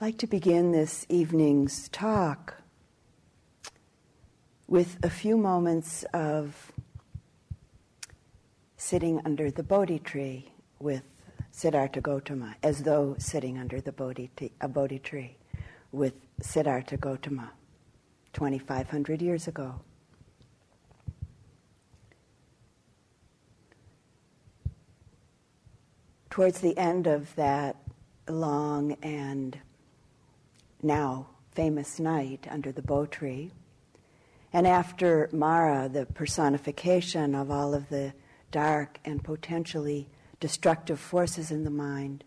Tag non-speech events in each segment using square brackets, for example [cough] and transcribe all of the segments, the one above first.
I'd like to begin this evening's talk with a few moments of sitting under the Bodhi tree with Siddhartha Gautama, as though sitting under the Bodhi, t- a Bodhi tree with Siddhartha Gautama 2,500 years ago. Towards the end of that long and now famous night under the bo tree, and after Mara, the personification of all of the dark and potentially destructive forces in the mind,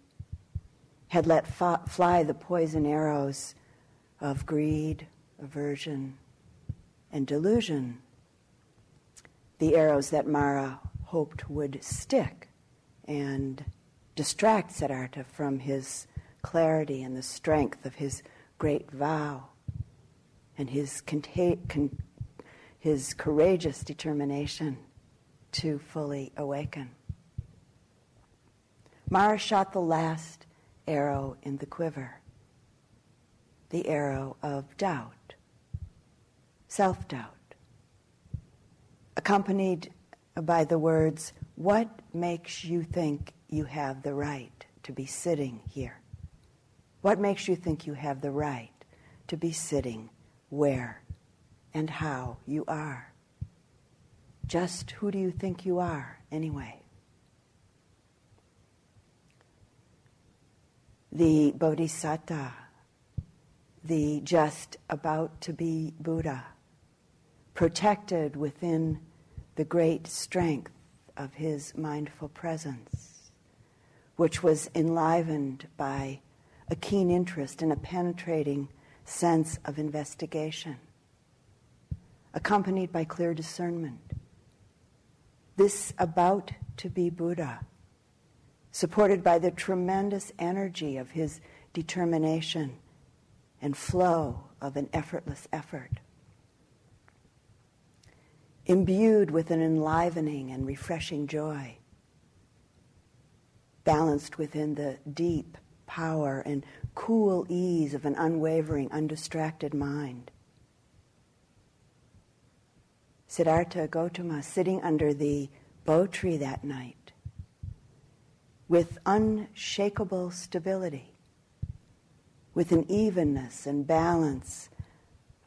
had let fa- fly the poison arrows of greed, aversion, and delusion, the arrows that Mara hoped would stick and distract Siddhartha from his clarity and the strength of his great vow and his, conta- con- his courageous determination to fully awaken. Mara shot the last arrow in the quiver, the arrow of doubt, self doubt, accompanied by the words, What makes you think you have the right to be sitting here? What makes you think you have the right to be sitting where and how you are? Just who do you think you are, anyway? The Bodhisattva, the just about to be Buddha, protected within the great strength of his mindful presence, which was enlivened by a keen interest and a penetrating sense of investigation, accompanied by clear discernment. This about to be Buddha, supported by the tremendous energy of his determination and flow of an effortless effort, imbued with an enlivening and refreshing joy, balanced within the deep power and cool ease of an unwavering, undistracted mind. Siddhartha Gautama sitting under the bo tree that night with unshakable stability, with an evenness and balance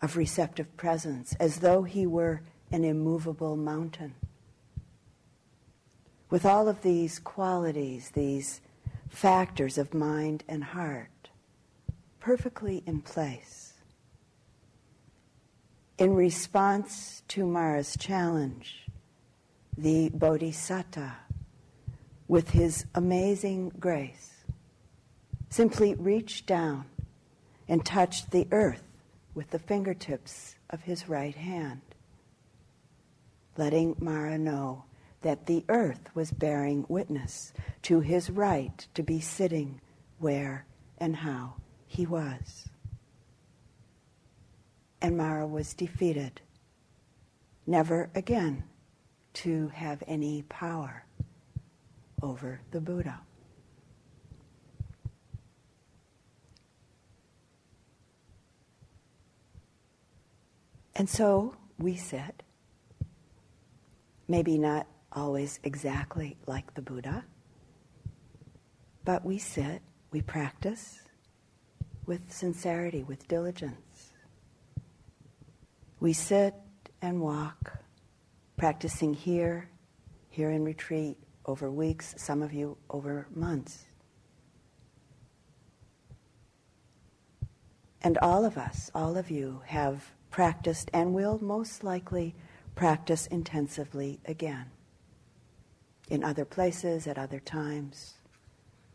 of receptive presence, as though he were an immovable mountain. With all of these qualities, these factors of mind and heart perfectly in place. In response to Mara's challenge, the Bodhisattva, with his amazing grace, simply reached down and touched the earth with the fingertips of his right hand, letting Mara know that the earth was bearing witness to his right to be sitting where and how he was. And Mara was defeated, never again to have any power over the Buddha. And so we sit, maybe not always exactly like the Buddha, but we sit, we practice with sincerity, with diligence. We sit and walk, practicing here, here in retreat, over weeks, some of you over months. And all of us, all of you, have practiced and will most likely practice intensively again in other places, at other times,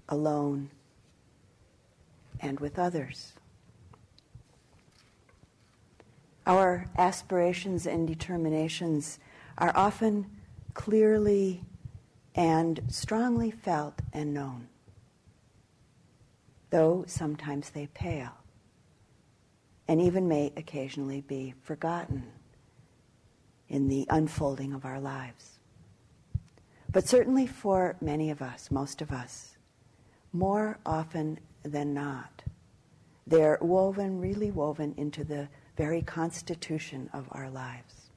alone, and with others. Our aspirations and determinations are often clearly and strongly felt and known, though sometimes they pale and even may occasionally be forgotten in the unfolding of our lives. But certainly for many of us, most of us, more often than not, They're woven, really woven into the very constitution of our lives.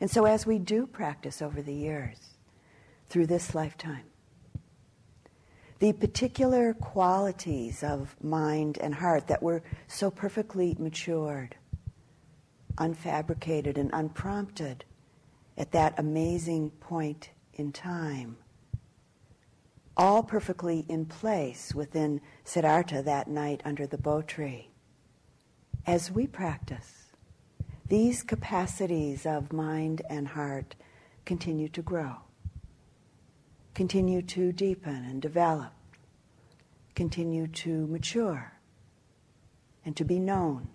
And so, as we do practice over the years, through this lifetime, the particular qualities of mind and heart that were so perfectly matured, unfabricated, and unprompted at that amazing point in time, all perfectly in place within Siddhartha that night under the bo tree. As we practice, these capacities of mind and heart continue to grow, continue to deepen and develop, continue to mature, and to be known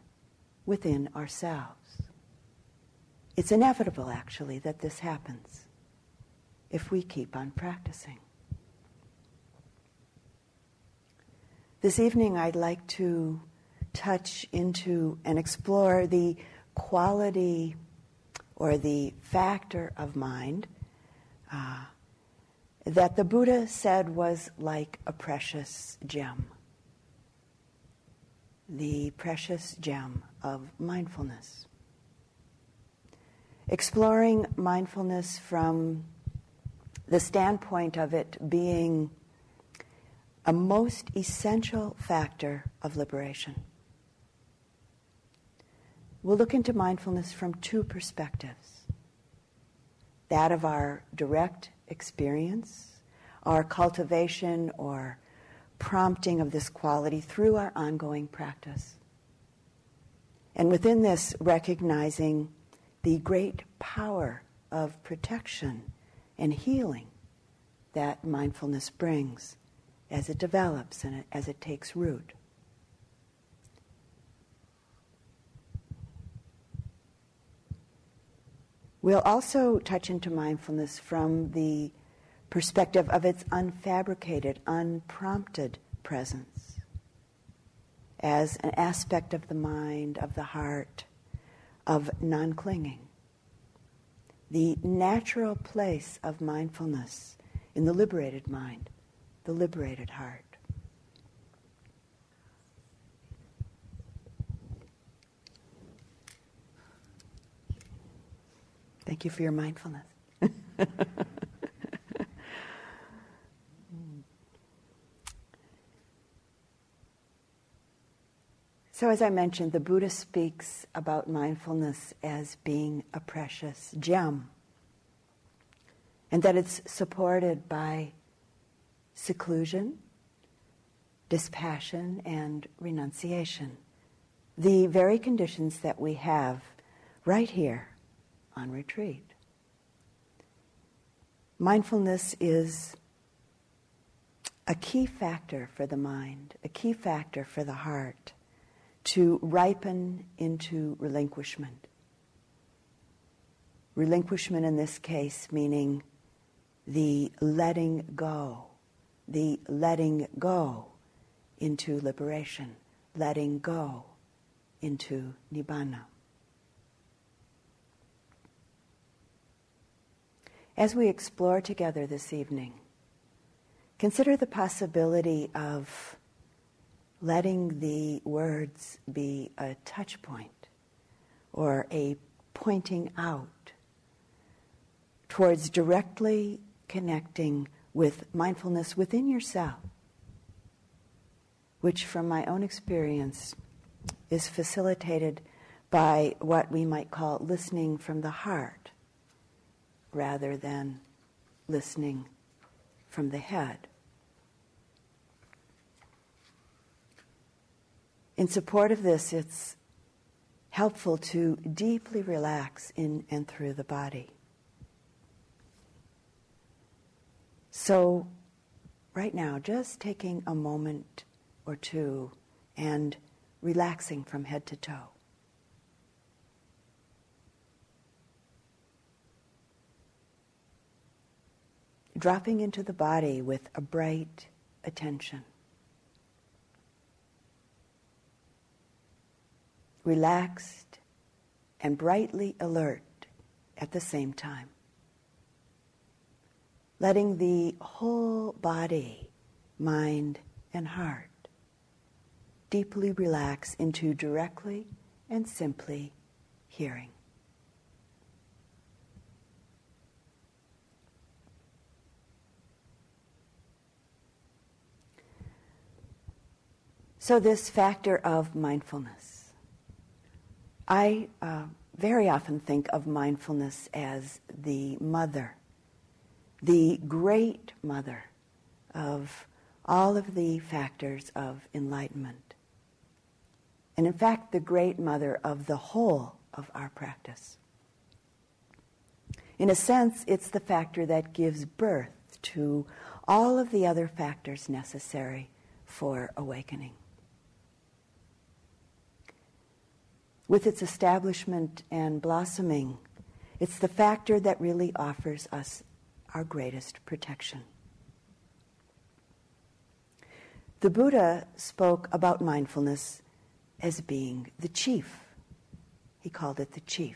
within ourselves. It's inevitable, actually, that this happens if we keep on practicing. This evening, I'd like to touch into and explore the quality or the factor of mind uh, that the Buddha said was like a precious gem. The precious gem of mindfulness. Exploring mindfulness from the standpoint of it being a most essential factor of liberation. We'll look into mindfulness from two perspectives that of our direct experience, our cultivation or prompting of this quality through our ongoing practice. And within this, recognizing the great power of protection and healing that mindfulness brings as it develops and as it takes root. We'll also touch into mindfulness from the perspective of its unfabricated, unprompted presence as an aspect of the mind, of the heart, of non clinging. The natural place of mindfulness in the liberated mind, the liberated heart. Thank you for your mindfulness. [laughs] So, as I mentioned, the Buddha speaks about mindfulness as being a precious gem, and that it's supported by seclusion, dispassion, and renunciation. The very conditions that we have right here on retreat. Mindfulness is a key factor for the mind, a key factor for the heart to ripen into relinquishment. Relinquishment in this case meaning the letting go, the letting go into liberation, letting go into nibbana. As we explore together this evening, consider the possibility of letting the words be a touch point or a pointing out towards directly connecting with mindfulness within yourself, which, from my own experience, is facilitated by what we might call listening from the heart rather than listening from the head. In support of this, it's helpful to deeply relax in and through the body. So, right now, just taking a moment or two and relaxing from head to toe. Dropping into the body with a bright attention. Relaxed, and brightly alert at the same time. Letting the whole body, mind, and heart deeply relax into directly and simply hearing. So, this factor of mindfulness. I uh, very often think of mindfulness as the mother, the great mother of all of the factors of enlightenment. And in fact, the great mother of the whole of our practice. In a sense, it's the factor that gives birth to all of the other factors necessary for awakening. With its establishment and blossoming, it's the factor that really offers us our greatest protection. The Buddha spoke about mindfulness as being the chief. He called it the chief.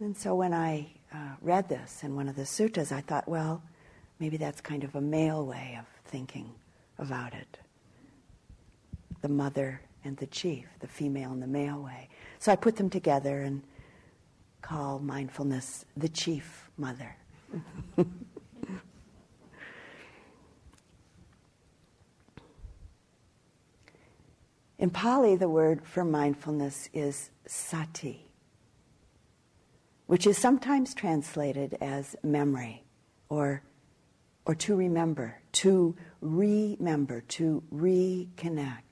And so when I uh, read this in one of the suttas, I thought, well, maybe that's kind of a male way of thinking about it. The mother and the chief, the female and the male way. So I put them together and call mindfulness the chief mother. [laughs] In Pali, the word for mindfulness is sati, which is sometimes translated as memory or, or to remember, to remember, to reconnect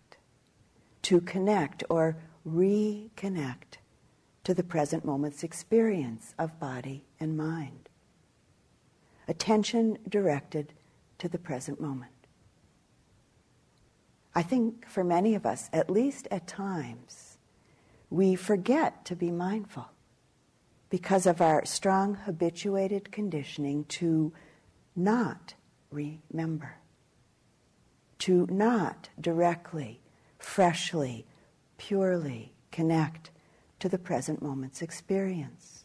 to connect or reconnect to the present moment's experience of body and mind. Attention directed to the present moment. I think for many of us, at least at times, we forget to be mindful because of our strong habituated conditioning to not remember, to not directly freshly, purely connect to the present moment's experience,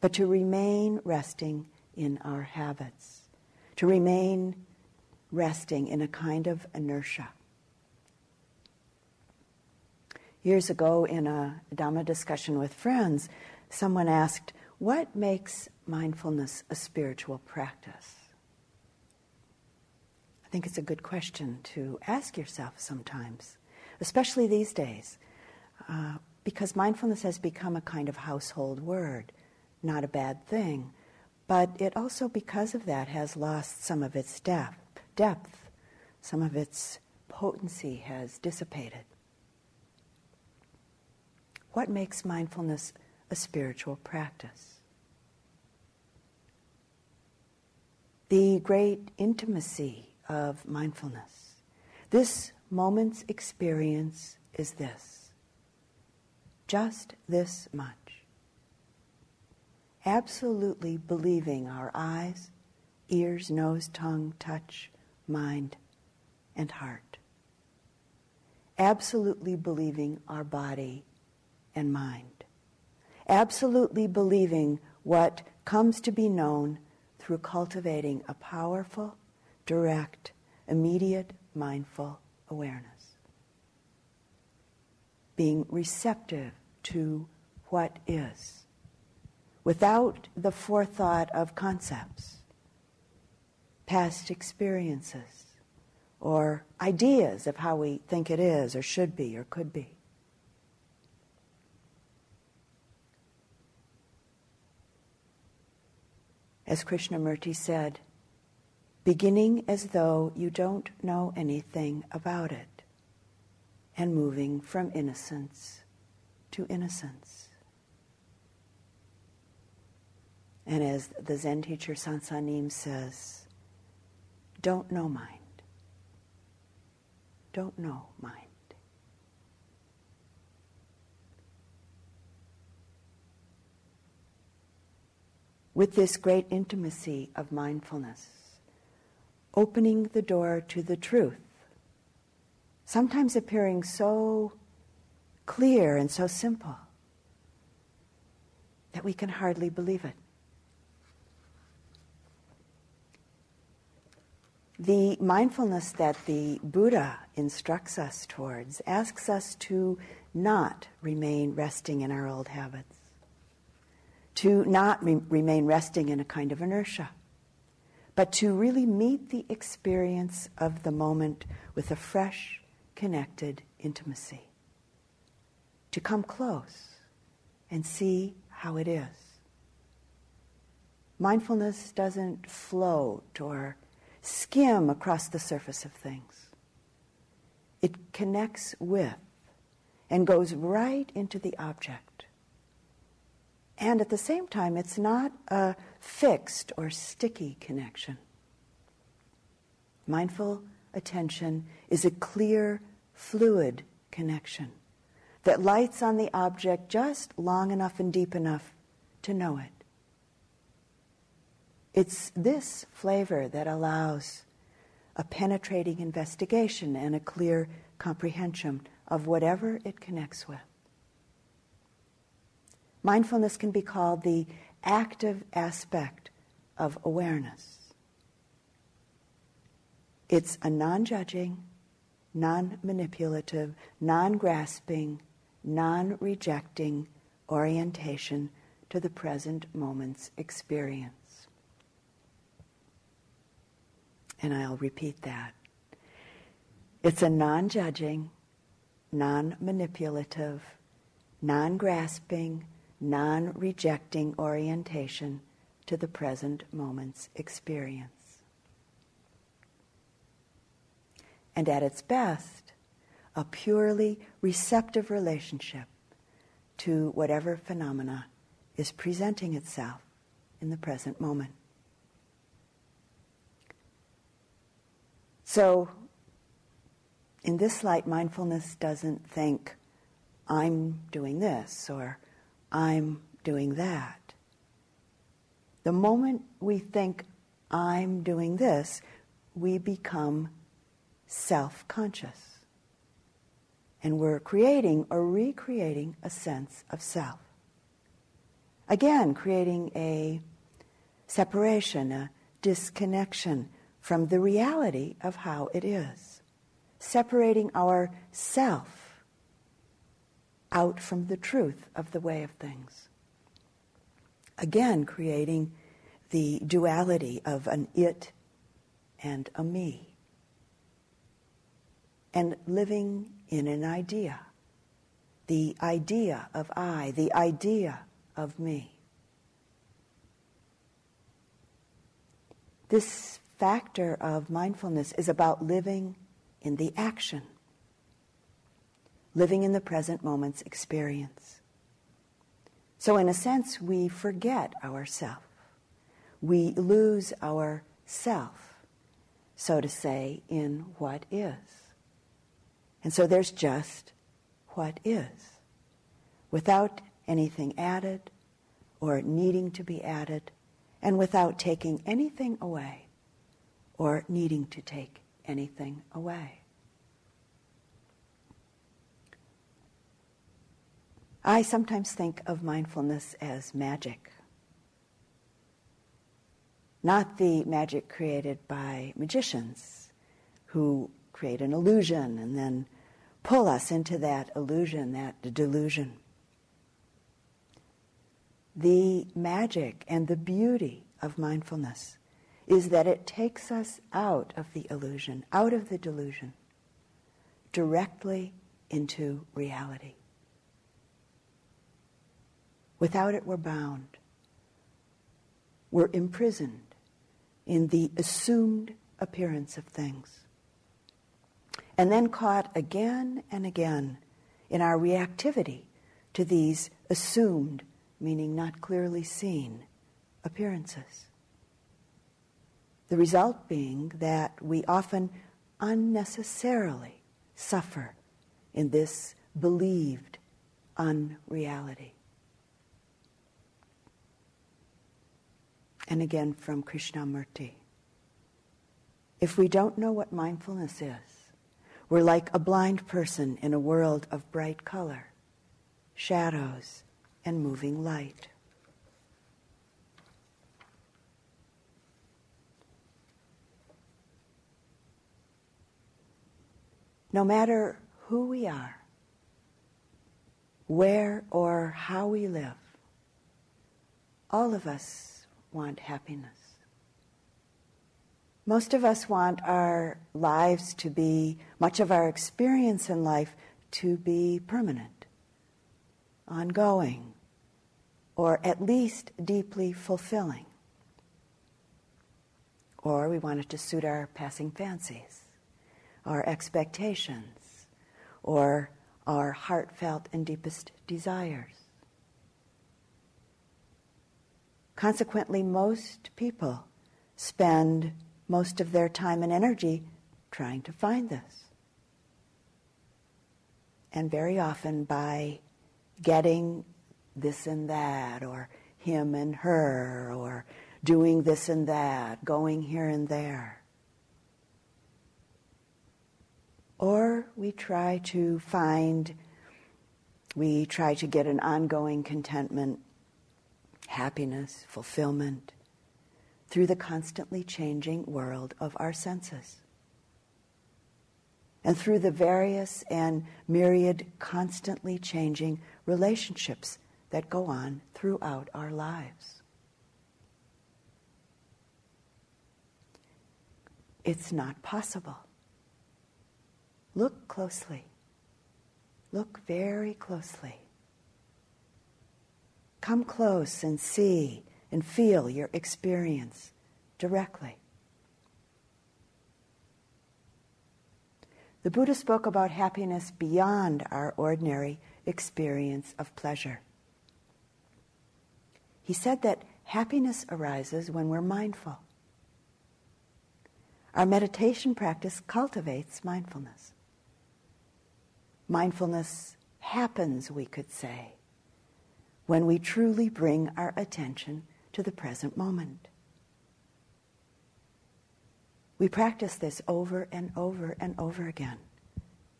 but to remain resting in our habits, to remain resting in a kind of inertia. Years ago, in a Dhamma discussion with friends, someone asked, What makes mindfulness a spiritual practice? I think it's a good question to ask yourself sometimes especially these days, uh, because mindfulness has become a kind of household word, not a bad thing. But it also, because of that, has lost some of its depth, depth some of its potency has dissipated. What makes mindfulness a spiritual practice? The great intimacy of mindfulness. This moment's experience is this just this much. Absolutely believing our eyes, ears, nose, tongue, touch, mind, and heart. Absolutely believing our body and mind. Absolutely believing what comes to be known through cultivating a powerful, direct, immediate, mindful awareness. Being receptive to what is without the forethought of concepts, past experiences, or ideas of how we think it is, or should be, or could be. As Krishnamurti said, beginning as though you don't know anything about it, and moving from innocence to innocence. And as the Zen teacher Soen Sa Nim says, don't know mind. Don't know mind. With this great intimacy of mindfulness, opening the door to the truth, sometimes appearing so clear and so simple that we can hardly believe it. The mindfulness that the Buddha instructs us towards asks us to not remain resting in our old habits, to not re- remain resting in a kind of inertia, but to really meet the experience of the moment with a fresh, connected intimacy, to come close and see how it is. Mindfulness doesn't float or skim across the surface of things. It connects with and goes right into the object. And at the same time, it's not a fixed or sticky connection. Mindful attention is a clear, fluid connection that lights on the object just long enough and deep enough to know it. It's this flavor that allows a penetrating investigation and a clear comprehension of whatever it connects with. Mindfulness can be called the active aspect of awareness. It's a non judging, non manipulative, non grasping, non rejecting orientation to the present moment's experience. And I'll repeat that. It's a non judging, non manipulative, non grasping, non rejecting orientation to the present moment's experience. And at its best, a purely receptive relationship to whatever phenomena is presenting itself in the present moment. So, in this light, mindfulness doesn't think, I'm doing this or I'm doing that. The moment we think, I'm doing this, we become self conscious. And we're creating or recreating a sense of self. Again, creating a separation, a disconnection from the reality of how it is, separating our self out from the truth of the way of things. Again, creating the duality of an it and a me. And living in an idea. The idea of I, the idea of me. This factor of mindfulness is about living in the action, living in the present moment's experience. So, in a sense, we forget ourself. We lose our self, so to say, in what is. And so there's just what is, without anything added or needing to be added, and without taking anything away or needing to take anything away. I sometimes think of mindfulness as magic. Not the magic created by magicians who create an illusion and then pull us into that illusion, that delusion. The magic and the beauty of mindfulness is that it takes us out of the illusion, out of the delusion, directly into reality. Without it, we're bound. We're imprisoned in the assumed appearance of things. And then caught again and again in our reactivity to these assumed, meaning not clearly seen, appearances. The result being that we often unnecessarily suffer in this believed unreality. And again from Krishnamurti. If we don't know what mindfulness is, we're like a blind person in a world of bright color, shadows, and moving light. no matter who we are, where or how we live, all of us want happiness. Most of us want our lives to be, much of our experience in life to be permanent, ongoing, or at least deeply fulfilling. Or we want it to suit our passing fancies, our expectations, or our heartfelt and deepest desires. Consequently, most people spend most of their time and energy trying to find this. And very often by getting this and that, or him and her, or doing this and that, going here and there. Or we try to find, we try to get an ongoing contentment, happiness, fulfillment through the constantly changing world of our senses. And through the various and myriad constantly changing relationships that go on throughout our lives. It's not possible. Look closely. Look very closely. Come close and see and feel your experience directly. The Buddha spoke about happiness beyond our ordinary experience of pleasure. He said that happiness arises when we're mindful. Our meditation practice cultivates mindfulness. Mindfulness happens, we could say, when we truly bring our attention to the present moment. We practice this over and over and over again,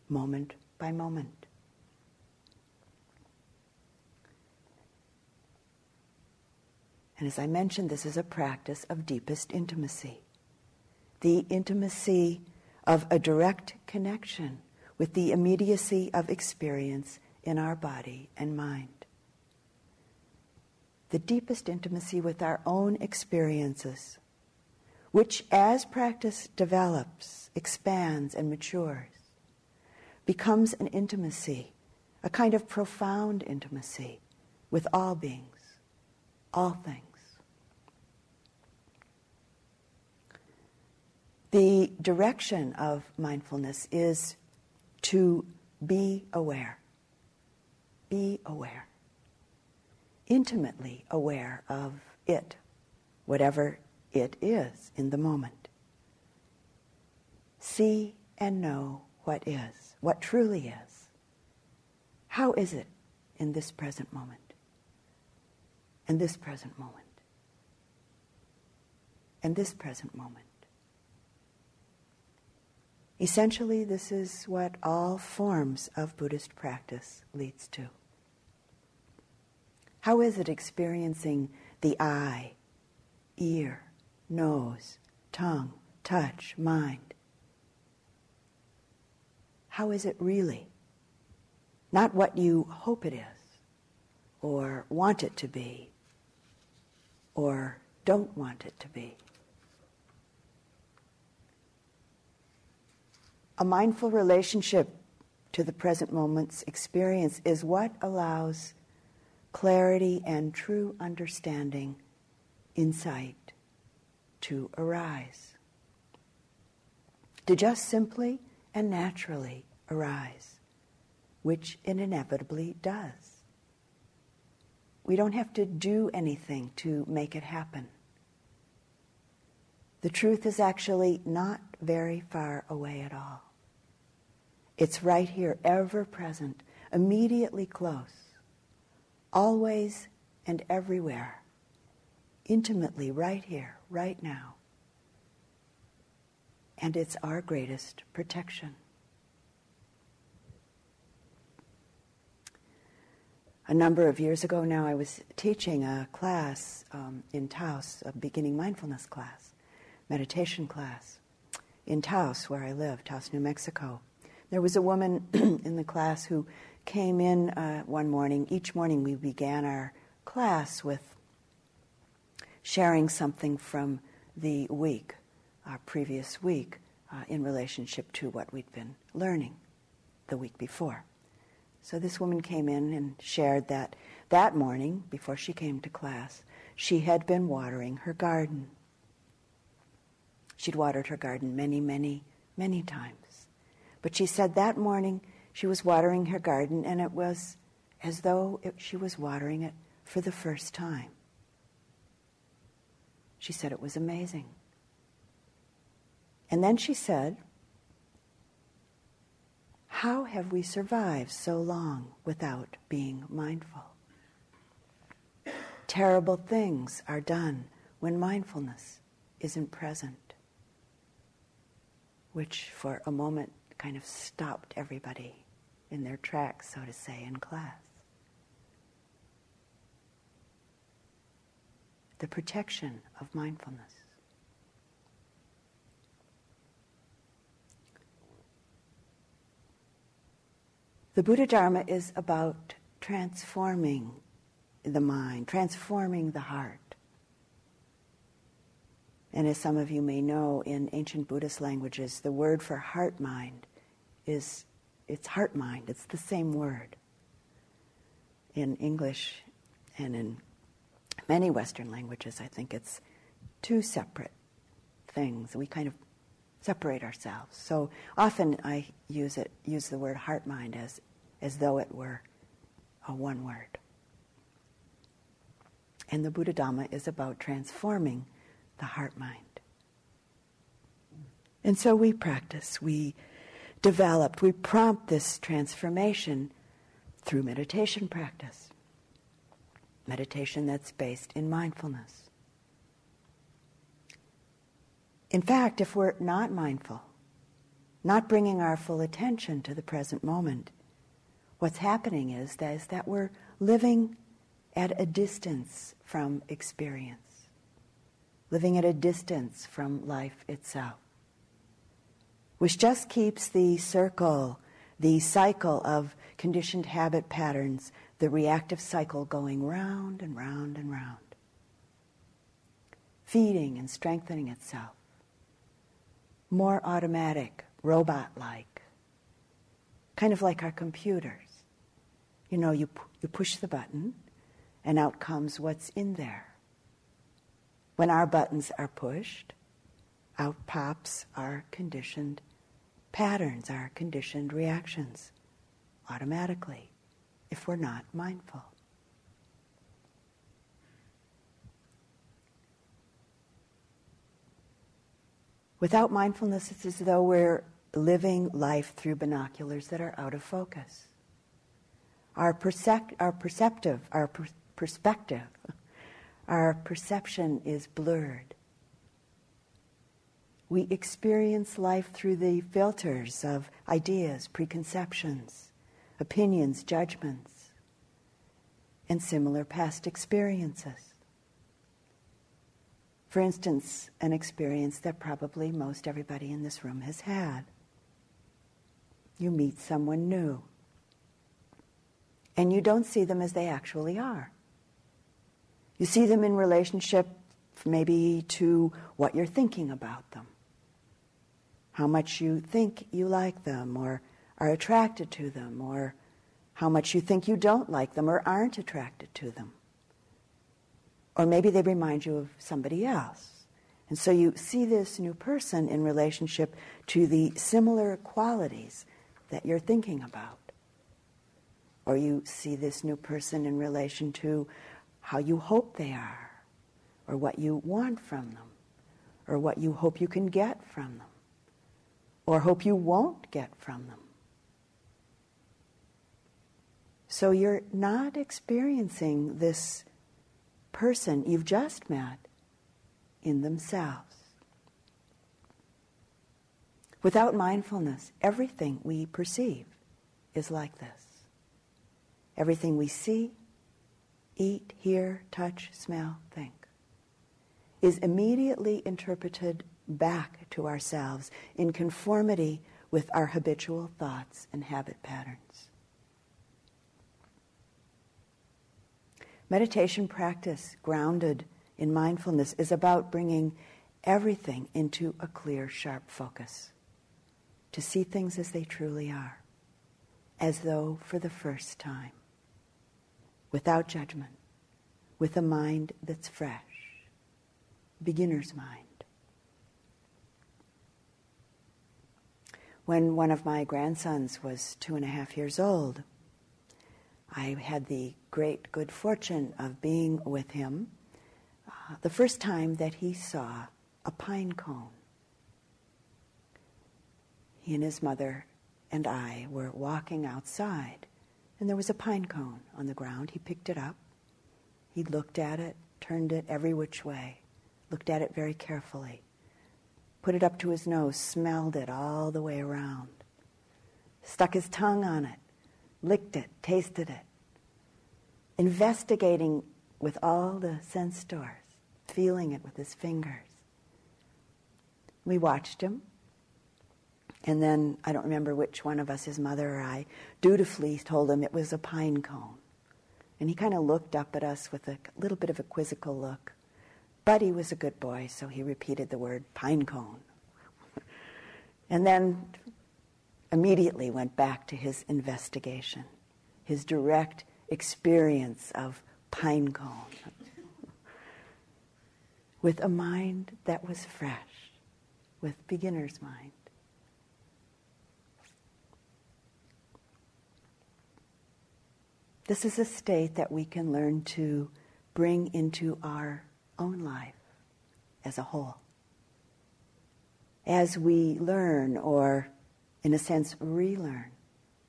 moment by moment. And as I mentioned, this is a practice of deepest intimacy. The intimacy of a direct connection with the immediacy of experience in our body and mind the deepest intimacy with our own experiences, which, as practice develops, expands, and matures, becomes an intimacy, a kind of profound intimacy with all beings, all things. The direction of mindfulness is to be aware. Be aware intimately aware of it, whatever it is in the moment. See and know what is, what truly is. How is it in this present moment? In this present moment? In this present moment? Essentially, this is what all forms of Buddhist practice leads to. How is it experiencing the eye, ear, nose, tongue, touch, mind? How is it really? Not what you hope it is, or want it to be, or don't want it to be. A mindful relationship to the present moment's experience is what allows clarity and true understanding, insight to arise. To just simply and naturally arise, which it inevitably does. We don't have to do anything to make it happen. The truth is actually not very far away at all. It's right here, ever present, immediately close always and everywhere, intimately right here, right now. And it's our greatest protection. A number of years ago now, I was teaching a class um, in Taos, a beginning mindfulness class, meditation class, in Taos, where I live, Taos, New Mexico. There was a woman [clears throat] in the class who came in uh, one morning. Each morning we began our class with sharing something from the week, our previous week, uh, in relationship to what we'd been learning the week before. So this woman came in and shared that that morning, before she came to class, she had been watering her garden. She'd watered her garden many, many, many times. But she said that morning she was watering her garden and it was as though it, she was watering it for the first time. She said it was amazing. And then she said, How have we survived so long without being mindful? Terrible things are done when mindfulness isn't present, which for a moment kind of stopped everybody in their tracks, so to say, in class. The protection of mindfulness. The Buddha Dharma is about transforming the mind, transforming the heart. And as some of you may know, in ancient Buddhist languages, the word for heart mind is it's heart mind. It's the same word. In English and in many Western languages, I think it's two separate things. We kind of separate ourselves. So often I use it use the word heart mind as as though it were a one word. And the Buddha Dhamma is about transforming the heart mind. And so we practice, we develop, we prompt this transformation through meditation practice. Meditation that's based in mindfulness. In fact, if we're not mindful, not bringing our full attention to the present moment, what's happening is that, is that we're living at a distance from experience, living at a distance from life itself, which just keeps the circle, the cycle of conditioned habit patterns, the reactive cycle going round and round and round, feeding and strengthening itself, more automatic, robot like, kind of like our computers. You know, you, you push the button, and out comes what's in there. When our buttons are pushed, out pops our conditioned patterns, our conditioned reactions automatically if we're not mindful. Without mindfulness, it's as though we're living life through binoculars that are out of focus. Our, percep- our perceptive, our per- perspective, [laughs] our perception is blurred. We experience life through the filters of ideas, preconceptions, opinions, judgments, and similar past experiences. For instance, an experience that probably most everybody in this room has had. You meet someone new and you don't see them as they actually are. You see them in relationship maybe to what you're thinking about them, how much you think you like them or are attracted to them, or how much you think you don't like them or aren't attracted to them. Or maybe they remind you of somebody else. And so you see this new person in relationship to the similar qualities that you're thinking about. Or you see this new person in relation to how you hope they are, or what you want from them, or what you hope you can get from them, or hope you won't get from them. So you're not experiencing this person you've just met in themselves. Without mindfulness, everything we perceive is like this. Everything we see, eat, hear, touch, smell, think is immediately interpreted back to ourselves in conformity with our habitual thoughts and habit patterns. Meditation practice grounded in mindfulness is about bringing everything into a clear, sharp focus, to see things as they truly are, as though for the first time, without judgment, with a mind that's fresh, beginner's mind. When one of my grandsons was two and a half years old, I had the great good fortune of being with him uh, the first time that he saw a pine cone. He and his mother and I were walking outside, and there was a pine cone on the ground. He picked it up. He looked at it, turned it every which way, looked at it very carefully, put it up to his nose, smelled it all the way around, stuck his tongue on it, licked it, tasted it, investigating with all the sense doors, feeling it with his fingers. We watched him. And then I don't remember which one of us, his mother or I, dutifully told him it was a pine cone. And he kind of looked up at us with a little bit of a quizzical look. But he was a good boy, so he repeated the word pine cone. and then immediately went back to his investigation, his direct experience of pine cone, with a mind that was fresh, with beginner's mind. This is a state that we can learn to bring into our own life as a whole. As we learn, or in a sense, relearn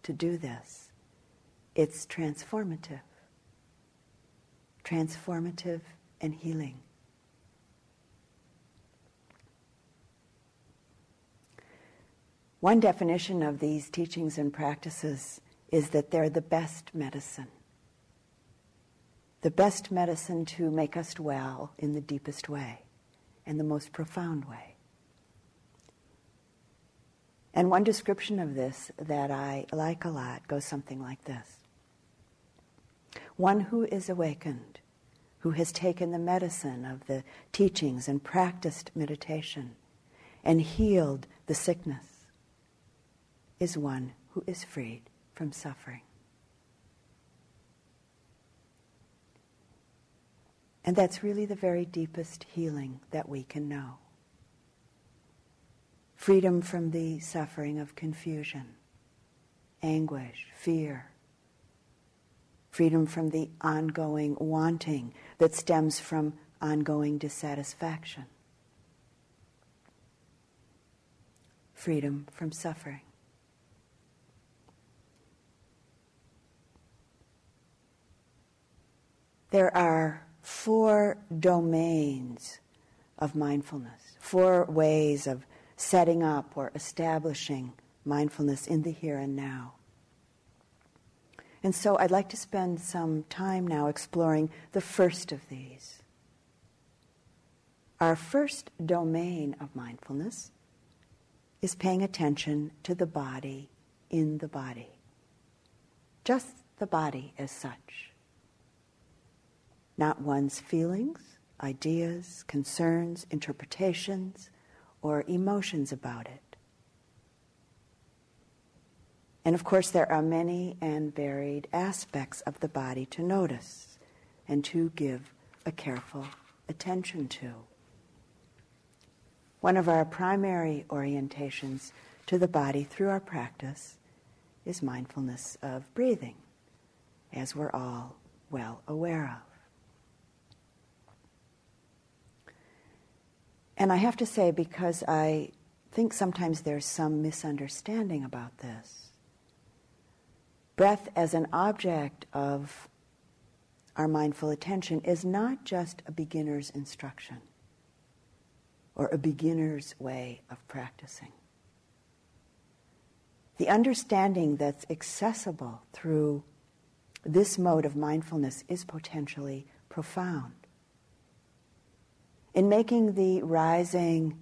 to do this, it's transformative. Transformative and healing. One definition of these teachings and practices is that they're the best medicine. The best medicine to make us well in the deepest way and the most profound way. And one description of this that I like a lot goes something like this One who is awakened, who has taken the medicine of the teachings and practiced meditation and healed the sickness, is one who is freed from suffering. And that's really the very deepest healing that we can know. Freedom from the suffering of confusion, anguish, fear. Freedom from the ongoing wanting that stems from ongoing dissatisfaction. Freedom from suffering. There are four domains of mindfulness, four ways of setting up or establishing mindfulness in the here and now. And so I'd like to spend some time now exploring the first of these. Our first domain of mindfulness is paying attention to the body in the body, just the body as such not one's feelings, ideas, concerns, interpretations, or emotions about it. And of course, there are many and varied aspects of the body to notice and to give a careful attention to. One of our primary orientations to the body through our practice is mindfulness of breathing, as we're all well aware of. And I have to say, because I think sometimes there's some misunderstanding about this, breath as an object of our mindful attention is not just a beginner's instruction or a beginner's way of practicing. The understanding that's accessible through this mode of mindfulness is potentially profound in making the rising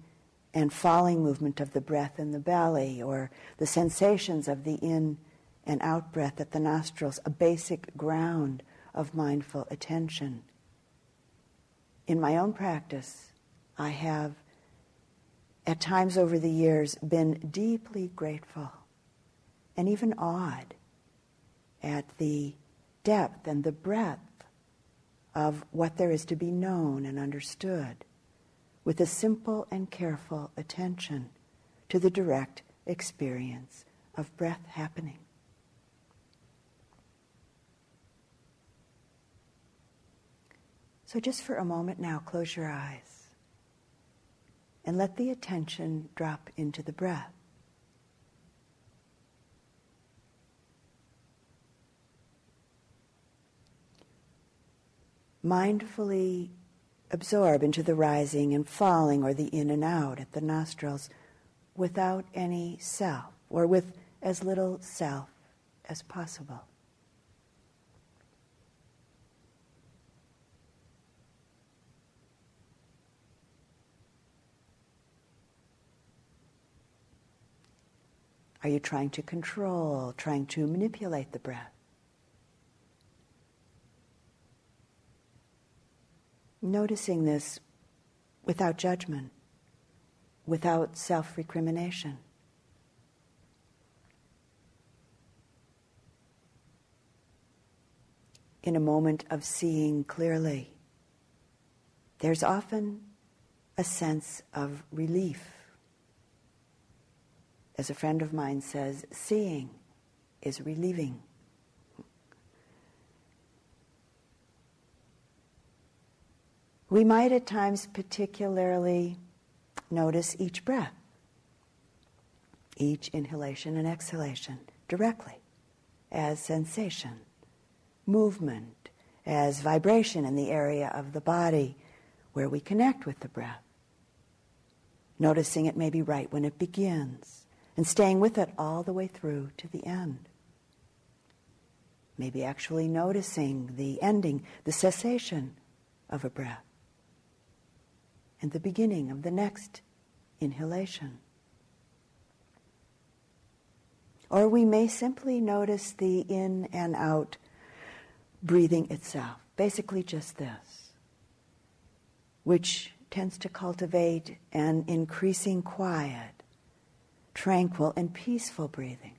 and falling movement of the breath in the belly, or the sensations of the in and out breath at the nostrils, a basic ground of mindful attention. In my own practice, I have at times over the years been deeply grateful and even awed at the depth and the breadth of what there is to be known and understood with a simple and careful attention to the direct experience of breath happening. So, just for a moment now, close your eyes and let the attention drop into the breath. Mindfully absorb into the rising and falling or the in and out at the nostrils without any self or with as little self as possible. Are you trying to control, trying to manipulate the breath? Noticing this without judgment, without self recrimination. In a moment of seeing clearly, there's often a sense of relief as a friend of mine says, seeing is relieving. We might at times particularly notice each breath, each inhalation and exhalation directly as sensation, movement, as vibration in the area of the body where we connect with the breath. Noticing it maybe right when it begins and staying with it all the way through to the end. Maybe actually noticing the ending, the cessation of a breath, and the beginning of the next inhalation. Or we may simply notice the in and out breathing itself, basically just this, which tends to cultivate an increasing quiet tranquil and peaceful breathing.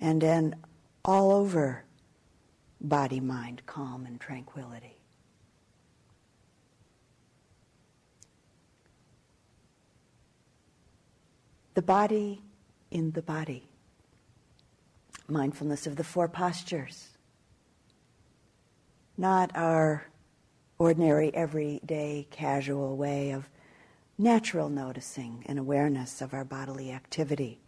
And an all over body mind calm and tranquility. The body in the body. Mindfulness of the four postures. Not our ordinary, everyday, casual way of natural noticing and awareness of our bodily activity,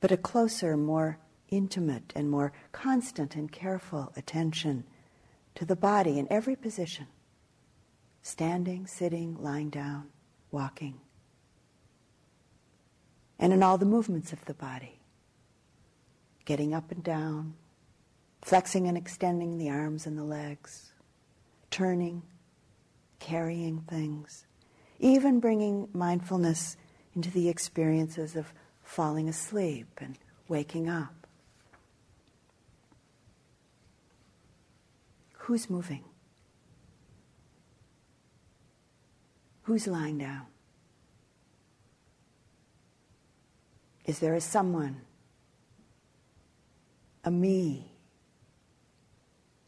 but a closer, more intimate, and more constant and careful attention to the body in every position standing, sitting, lying down, walking, and in all the movements of the body getting up and down, flexing and extending the arms and the legs, turning, carrying things even bringing mindfulness into the experiences of falling asleep and waking up. Who's moving? Who's lying down? Is there a someone, a me,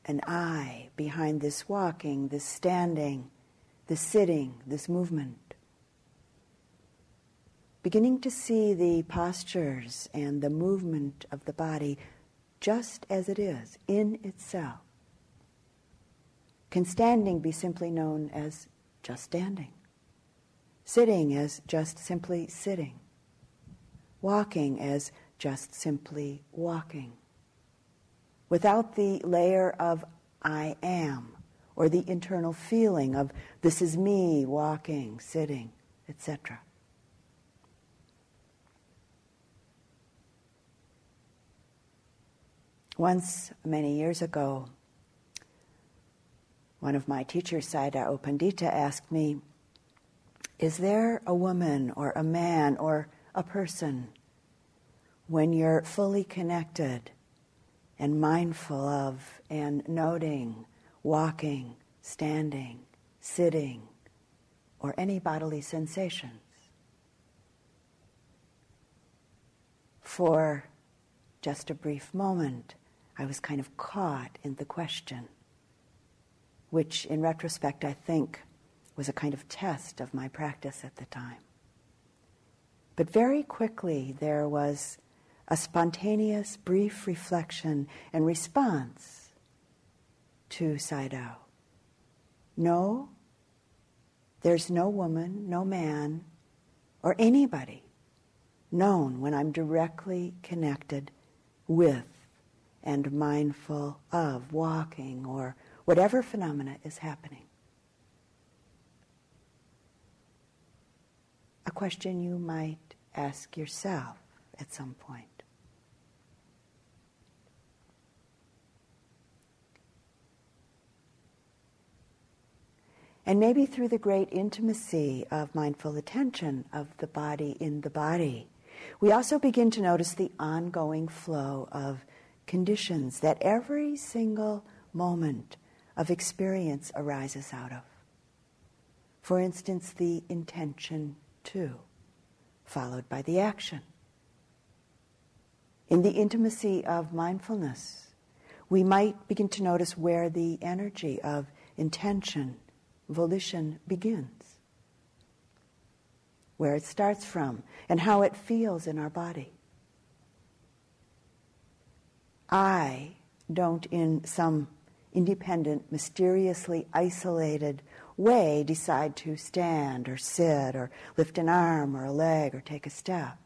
an I behind this walking, this standing, this sitting, this movement. Beginning to see the postures and the movement of the body just as it is, in itself. Can standing be simply known as just standing? Sitting as just simply sitting? Walking as just simply walking? Without the layer of I am or the internal feeling of this is me walking, sitting, etc. Once, many years ago, one of my teachers, Sayadaw U Pandita, asked me, Is there a woman or a man or a person when you're fully connected and mindful of and noting, walking, standing, sitting, or any bodily sensations? For just a brief moment, I was kind of caught in the question, which in retrospect I think was a kind of test of my practice at the time. But very quickly there was a spontaneous, brief reflection and response to Sayadaw. No, there's no woman, no man, or anybody known when I'm directly connected with and mindful of walking or whatever phenomena is happening. a question you might ask yourself at some point. And maybe through the great intimacy of mindful attention of the body in the body, we also begin to notice the ongoing flow of conditions that every single moment of experience arises out of. For instance, the intention to, followed by the action. In the intimacy of mindfulness, we might begin to notice where the energy of intention, volition begins, where it starts from, and how it feels in our body. I don't, in some independent, mysteriously isolated way decide to stand or sit or lift an arm or a leg or take a step.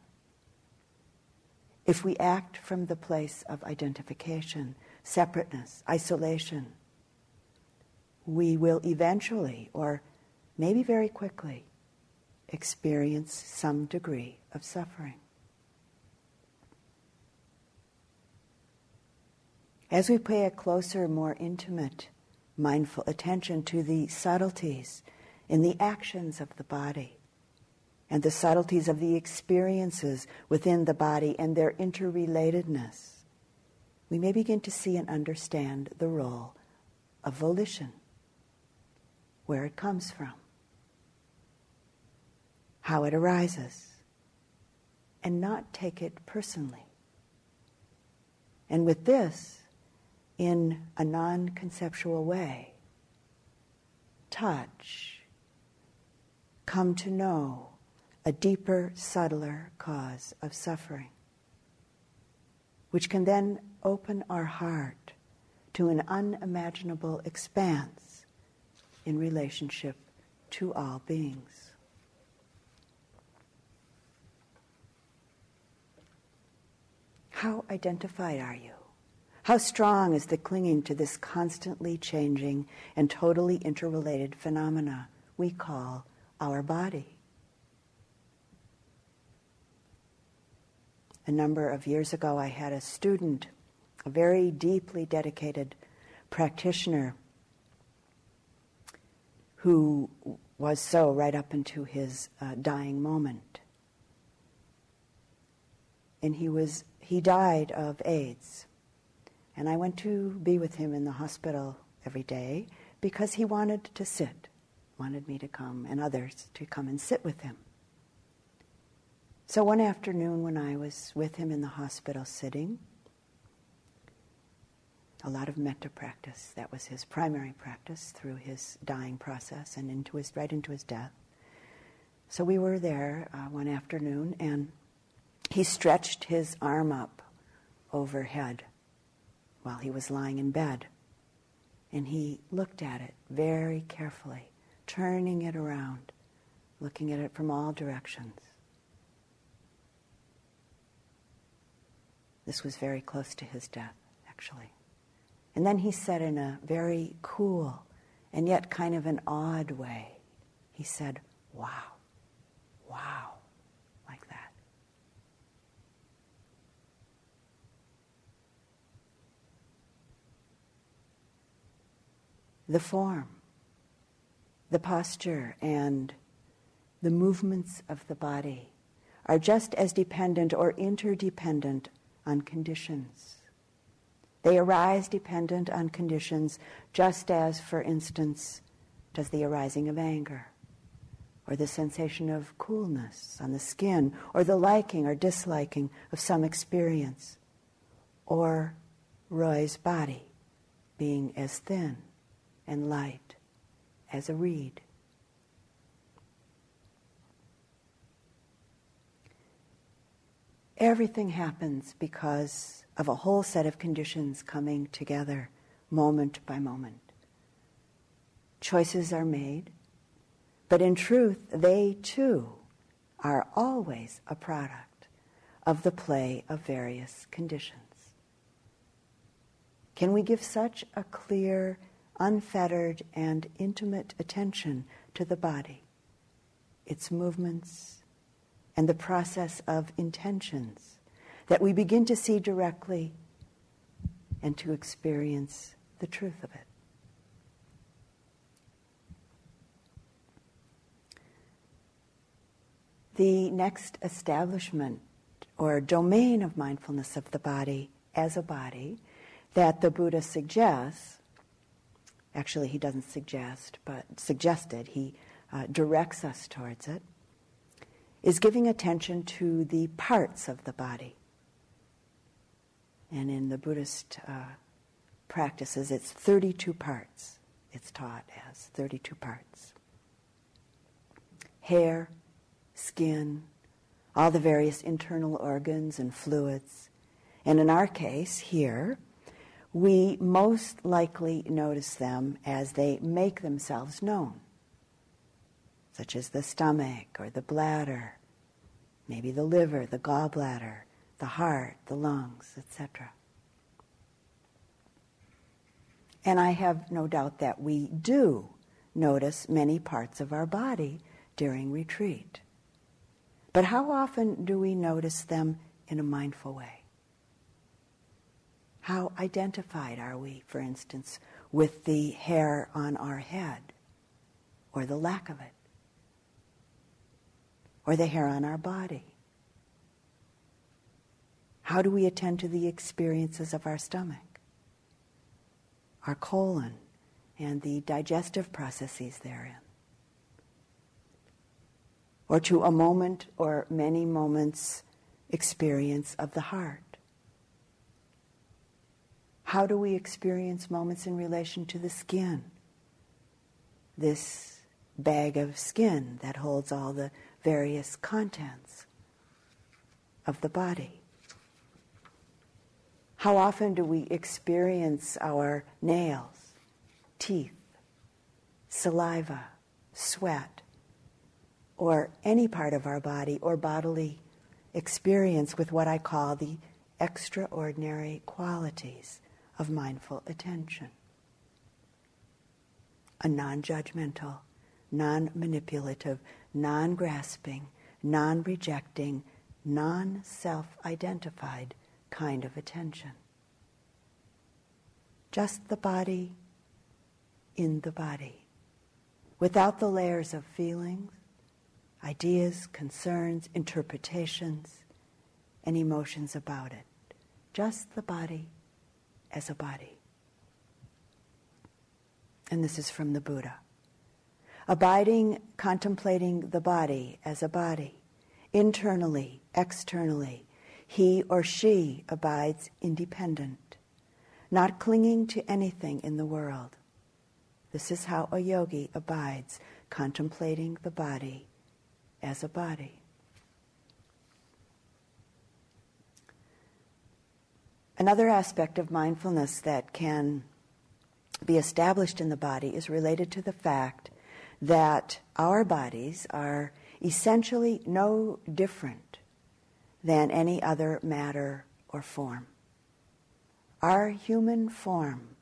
If we act from the place of identification, separateness, isolation, we will eventually, or maybe very quickly, experience some degree of suffering. As we pay a closer, more intimate mindful attention to the subtleties in the actions of the body and the subtleties of the experiences within the body and their interrelatedness, we may begin to see and understand the role of volition, where it comes from, how it arises, and not take it personally. And with this, in a non conceptual way. Touch. Come to know a deeper, subtler cause of suffering, which can then open our heart to an unimaginable expanse in relationship to all beings. How identified are you? How strong is the clinging to this constantly changing and totally interrelated phenomena we call our body? A number of years ago, I had a student, a very deeply dedicated practitioner, who was so right up into his uh, dying moment. And he was he died of AIDS. And I went to be with him in the hospital every day because he wanted to sit, wanted me to come and others to come and sit with him. So one afternoon when I was with him in the hospital sitting, a lot of metta practice. That was his primary practice through his dying process and into his right into his death. So we were there uh, one afternoon, and he stretched his arm up overhead while he was lying in bed. And he looked at it very carefully, turning it around, looking at it from all directions. This was very close to his death, actually. And then he said in a very cool and yet kind of an odd way, he said, Wow, wow. The form, the posture, and the movements of the body are just as dependent or interdependent on conditions. They arise dependent on conditions, just as, for instance, does the arising of anger, or the sensation of coolness on the skin, or the liking or disliking of some experience, or Roy's body being as thin and light as a reed. Everything happens because of a whole set of conditions coming together moment by moment. Choices are made, but in truth, they too are always a product of the play of various conditions. Can we give such a clear, unfettered, and intimate attention to the body, its movements, and the process of intentions that we begin to see directly and to experience the truth of it. The next establishment or domain of mindfulness of the body as a body that the Buddha suggests, actually, he doesn't suggest, but suggested, he uh, directs us towards it, is giving attention to the parts of the body. And in the Buddhist uh, practices, it's 32 parts. It's taught as 32 parts hair, skin, all the various internal organs and fluids. And in our case, here, we most likely notice them as they make themselves known such as the stomach or the bladder, maybe the liver, the gallbladder, the heart, the lungs, etc. And I have no doubt that we do notice many parts of our body during retreat. But how often do we notice them in a mindful way? How identified are we, for instance, with the hair on our head or the lack of it? or the hair on our body? How do we attend to the experiences of our stomach, our colon, and the digestive processes therein? Or to a moment or many moments experience of the heart? How do we experience moments in relation to the skin? This bag of skin that holds all the various contents of the body. How often do we experience our nails, teeth, saliva, sweat, or any part of our body or bodily experience with what I call the extraordinary qualities of mindful attention? A non judgmental, non manipulative, non grasping, non rejecting, non self identified kind of attention. Just the body in the body, without the layers of feelings, ideas, concerns, interpretations, and emotions about it. Just the body as a body. And this is from the Buddha abiding, contemplating the body as a body, internally, externally. He or she abides independent, not clinging to anything in the world. This is how a yogi abides, contemplating the body as a body. Another aspect of mindfulness that can be established in the body is related to the fact that our bodies are essentially no different than any other matter or form. Our human form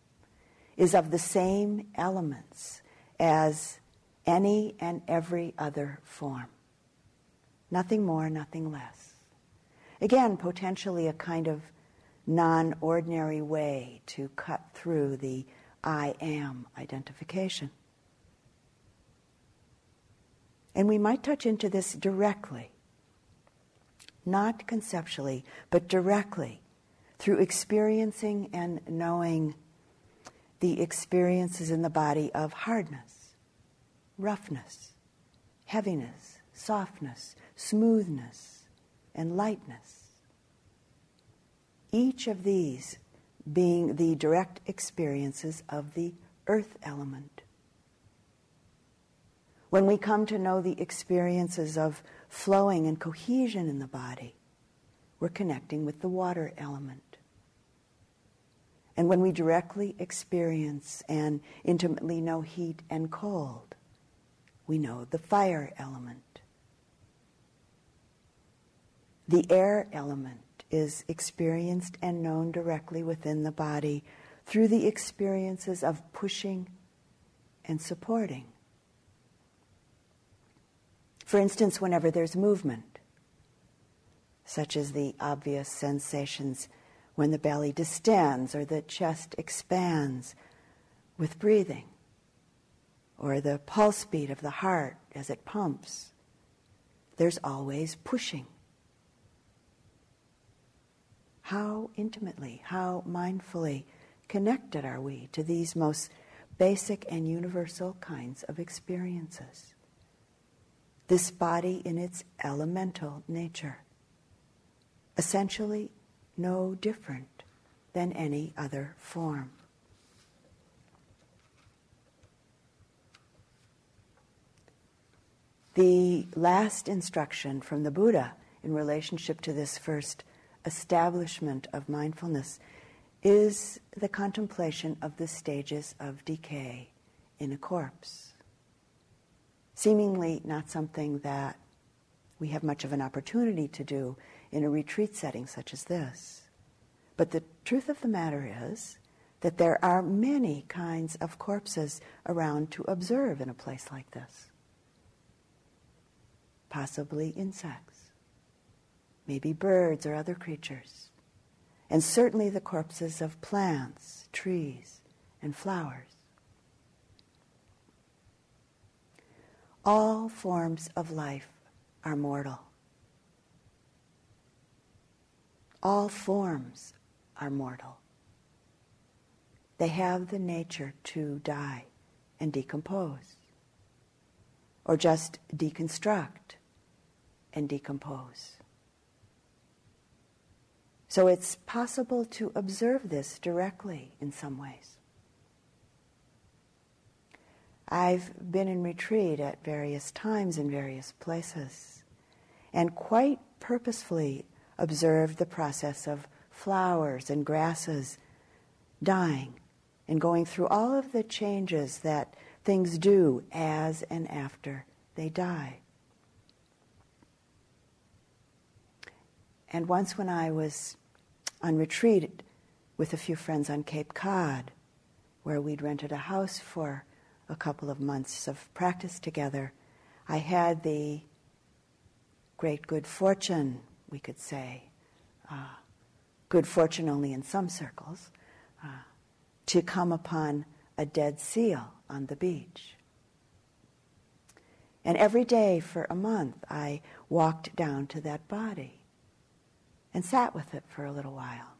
is of the same elements as any and every other form. Nothing more, nothing less. Again, potentially a kind of non ordinary way to cut through the I am identification. And we might touch into this directly, not conceptually, but directly, through experiencing and knowing the experiences in the body of hardness, roughness, heaviness, softness, smoothness, and lightness. Each of these being the direct experiences of the earth element. When we come to know the experiences of flowing and cohesion in the body, we're connecting with the water element. And when we directly experience and intimately know heat and cold, we know the fire element. The air element is experienced and known directly within the body through the experiences of pushing and supporting. For instance, whenever there's movement, such as the obvious sensations when the belly distends or the chest expands with breathing, or the pulse beat of the heart as it pumps, there's always pushing how intimately, how mindfully connected are we to these most basic and universal kinds of experiences? This body in its elemental nature, essentially no different than any other form. The last instruction from the Buddha in relationship to this first establishment of mindfulness is the contemplation of the stages of decay in a corpse. Seemingly not something that we have much of an opportunity to do in a retreat setting such as this. But the truth of the matter is that there are many kinds of corpses around to observe in a place like this. Possibly insects maybe birds or other creatures, and certainly the corpses of plants, trees, and flowers. All forms of life are mortal. All forms are mortal. They have the nature to die and decompose, or just deconstruct and decompose. So it's possible to observe this directly in some ways. I've been in retreat at various times in various places and quite purposefully observed the process of flowers and grasses dying and going through all of the changes that things do as and after they die. And once when I was on retreat with a few friends on Cape Cod, where we'd rented a house for a couple of months of practice together, I had the great good fortune, we could say, uh, good fortune only in some circles, uh, to come upon a dead seal on the beach. And every day for a month, I walked down to that body and sat with it for a little while,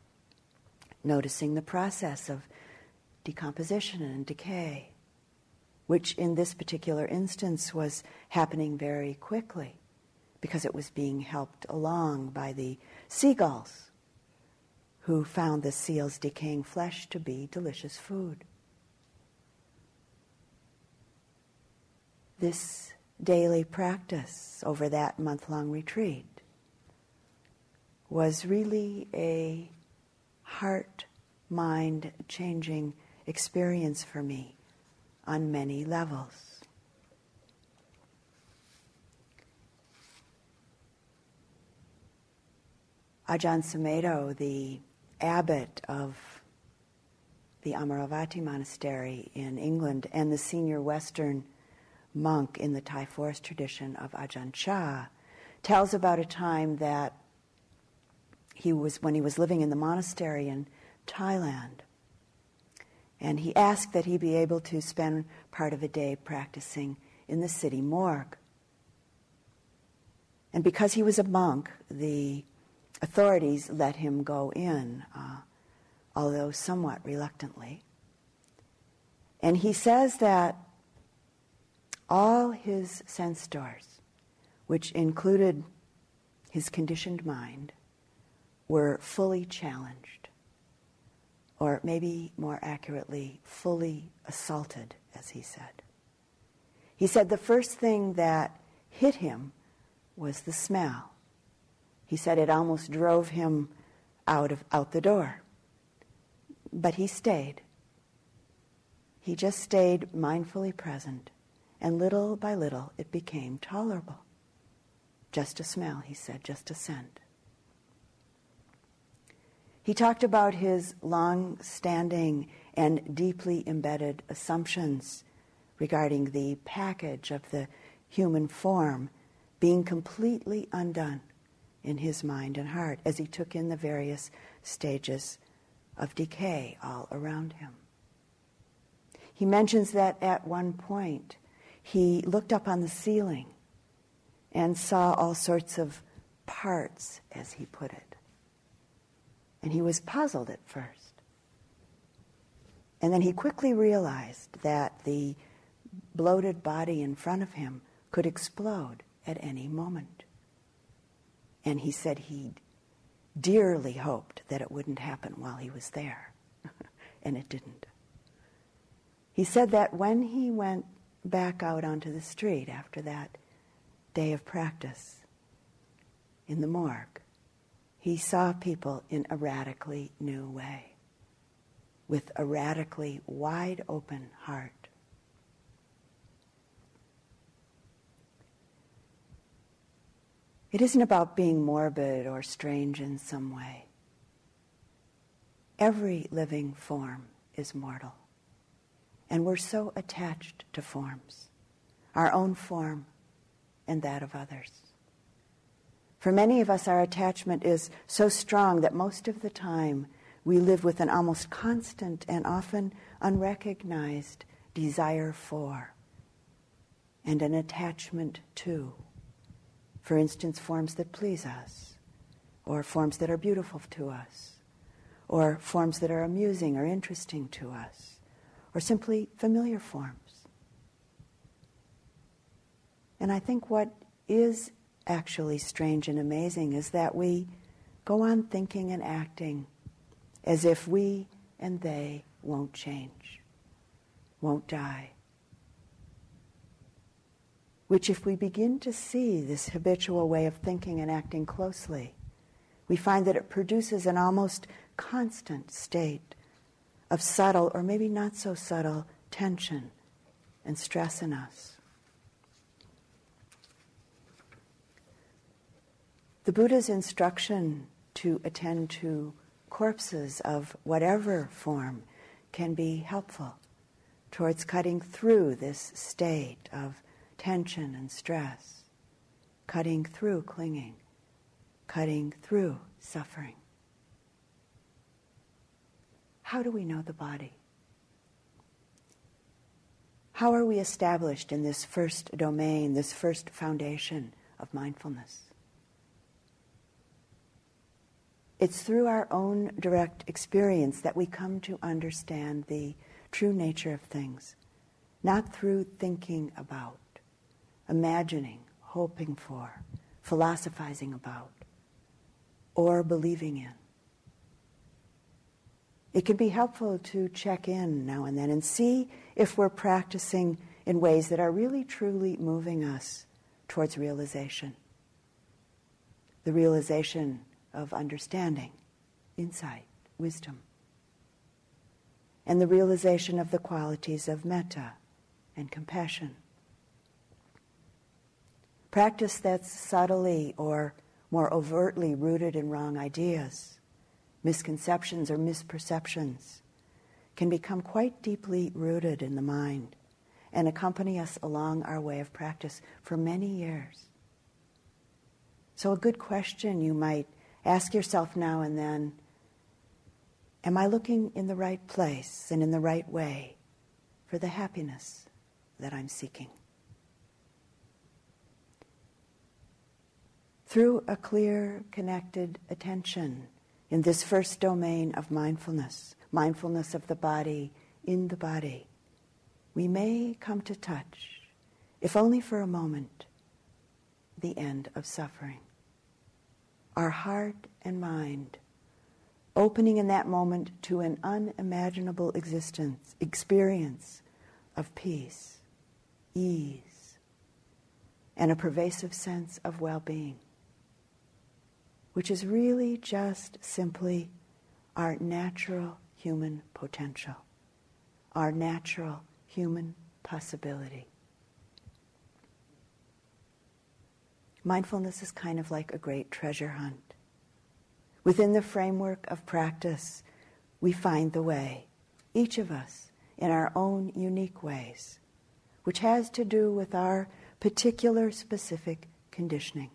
noticing the process of decomposition and decay, which in this particular instance was happening very quickly because it was being helped along by the seagulls who found the seal's decaying flesh to be delicious food. This daily practice over that month long retreat was really a heart mind changing experience for me on many levels. Ajahn Sumedho, the abbot of the Amaravati monastery in England and the senior Western monk in the Thai forest tradition of Ajahn Chah, tells about a time that he was when he was living in the monastery in Thailand. And he asked that he be able to spend part of a day practicing in the city morgue. And because he was a monk, the authorities let him go in, uh, although somewhat reluctantly. And he says that all his sense doors, which included his conditioned mind, were fully challenged, or maybe more accurately, fully assaulted, as he said. He said the first thing that hit him was the smell. He said it almost drove him out of out the door. But he stayed. He just stayed mindfully present, and little by little it became tolerable. Just a smell, he said, just a scent. He talked about his long standing and deeply embedded assumptions regarding the package of the human form being completely undone in his mind and heart as he took in the various stages of decay all around him. He mentions that at one point he looked up on the ceiling and saw all sorts of parts, as he put it. And he was puzzled at first. And then he quickly realized that the bloated body in front of him could explode at any moment. And he said he dearly hoped that it wouldn't happen while he was there. [laughs] and it didn't. He said that when he went back out onto the street after that day of practice in the morgue, he saw people in a radically new way, with a radically wide open heart. It isn't about being morbid or strange in some way. Every living form is mortal. And we're so attached to forms, our own form and that of others. For many of us, our attachment is so strong that most of the time we live with an almost constant and often unrecognized desire for and an attachment to for instance, forms that please us, or forms that are beautiful to us, or forms that are amusing or interesting to us, or simply familiar forms. And I think what is actually strange and amazing is that we go on thinking and acting as if we and they won't change, won't die, which, if we begin to see this habitual way of thinking and acting closely, we find that it produces an almost constant state of subtle, or maybe not so subtle, tension and stress in us. The Buddha's instruction to attend to corpses of whatever form can be helpful towards cutting through this state of tension and stress, cutting through clinging, cutting through suffering. How do we know the body? How are we established in this first domain, this first foundation of mindfulness? It's through our own direct experience that we come to understand the true nature of things, not through thinking about imagining, hoping for, philosophizing about, or believing in. It can be helpful to check in now and then and see if we're practicing in ways that are really truly moving us towards realization. The realization of understanding, insight, wisdom, and the realization of the qualities of metta and compassion Practice that's subtly or more overtly rooted in wrong ideas, misconceptions, or misperceptions can become quite deeply rooted in the mind and accompany us along our way of practice for many years. So, a good question you might ask yourself now and then Am I looking in the right place and in the right way for the happiness that I'm seeking? through a clear, connected attention in this first domain of mindfulness, mindfulness of the body in the body, we may come to touch, if only for a moment, the end of suffering. Our heart and mind opening in that moment to an unimaginable existence, experience of peace, ease, and a pervasive sense of well being which is really just simply our natural human potential, our natural human possibility. Mindfulness is kind of like a great treasure hunt. Within the framework of practice, we find the way, each of us in our own unique ways, which has to do with our particular specific conditioning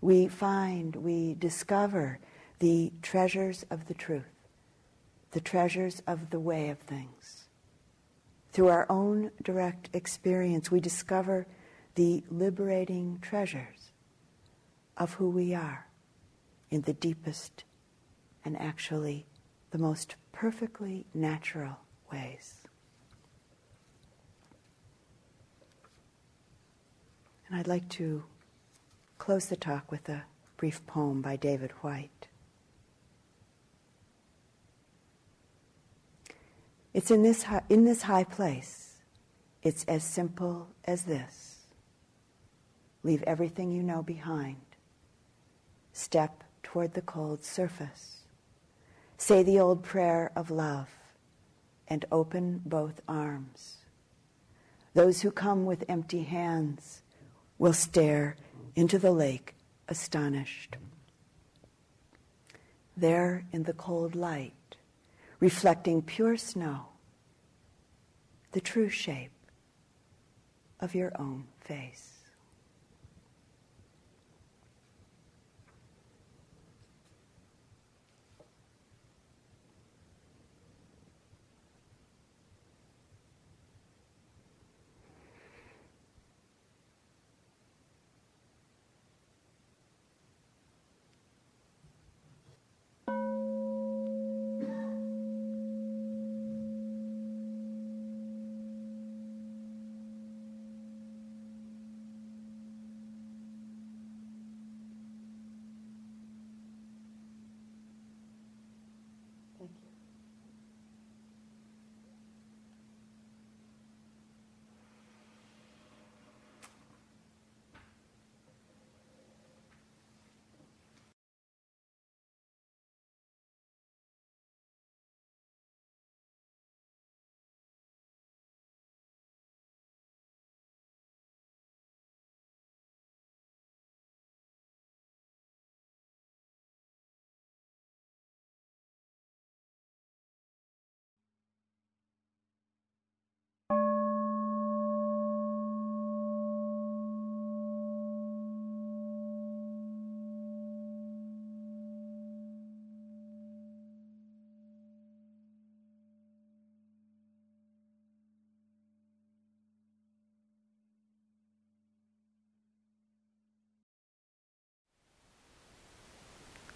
we find, we discover the treasures of the truth, the treasures of the way of things. Through our own direct experience, we discover the liberating treasures of who we are in the deepest and actually the most perfectly natural ways. And I'd like to close the talk with a brief poem by David Whyte. It's in this, high, in this high place. It's as simple as this. Leave everything you know behind. Step toward the cold surface. Say the old prayer of love and open both arms. Those who come with empty hands will stare into the lake, astonished. There in the cold light, reflecting pure snow, the true shape of your own face.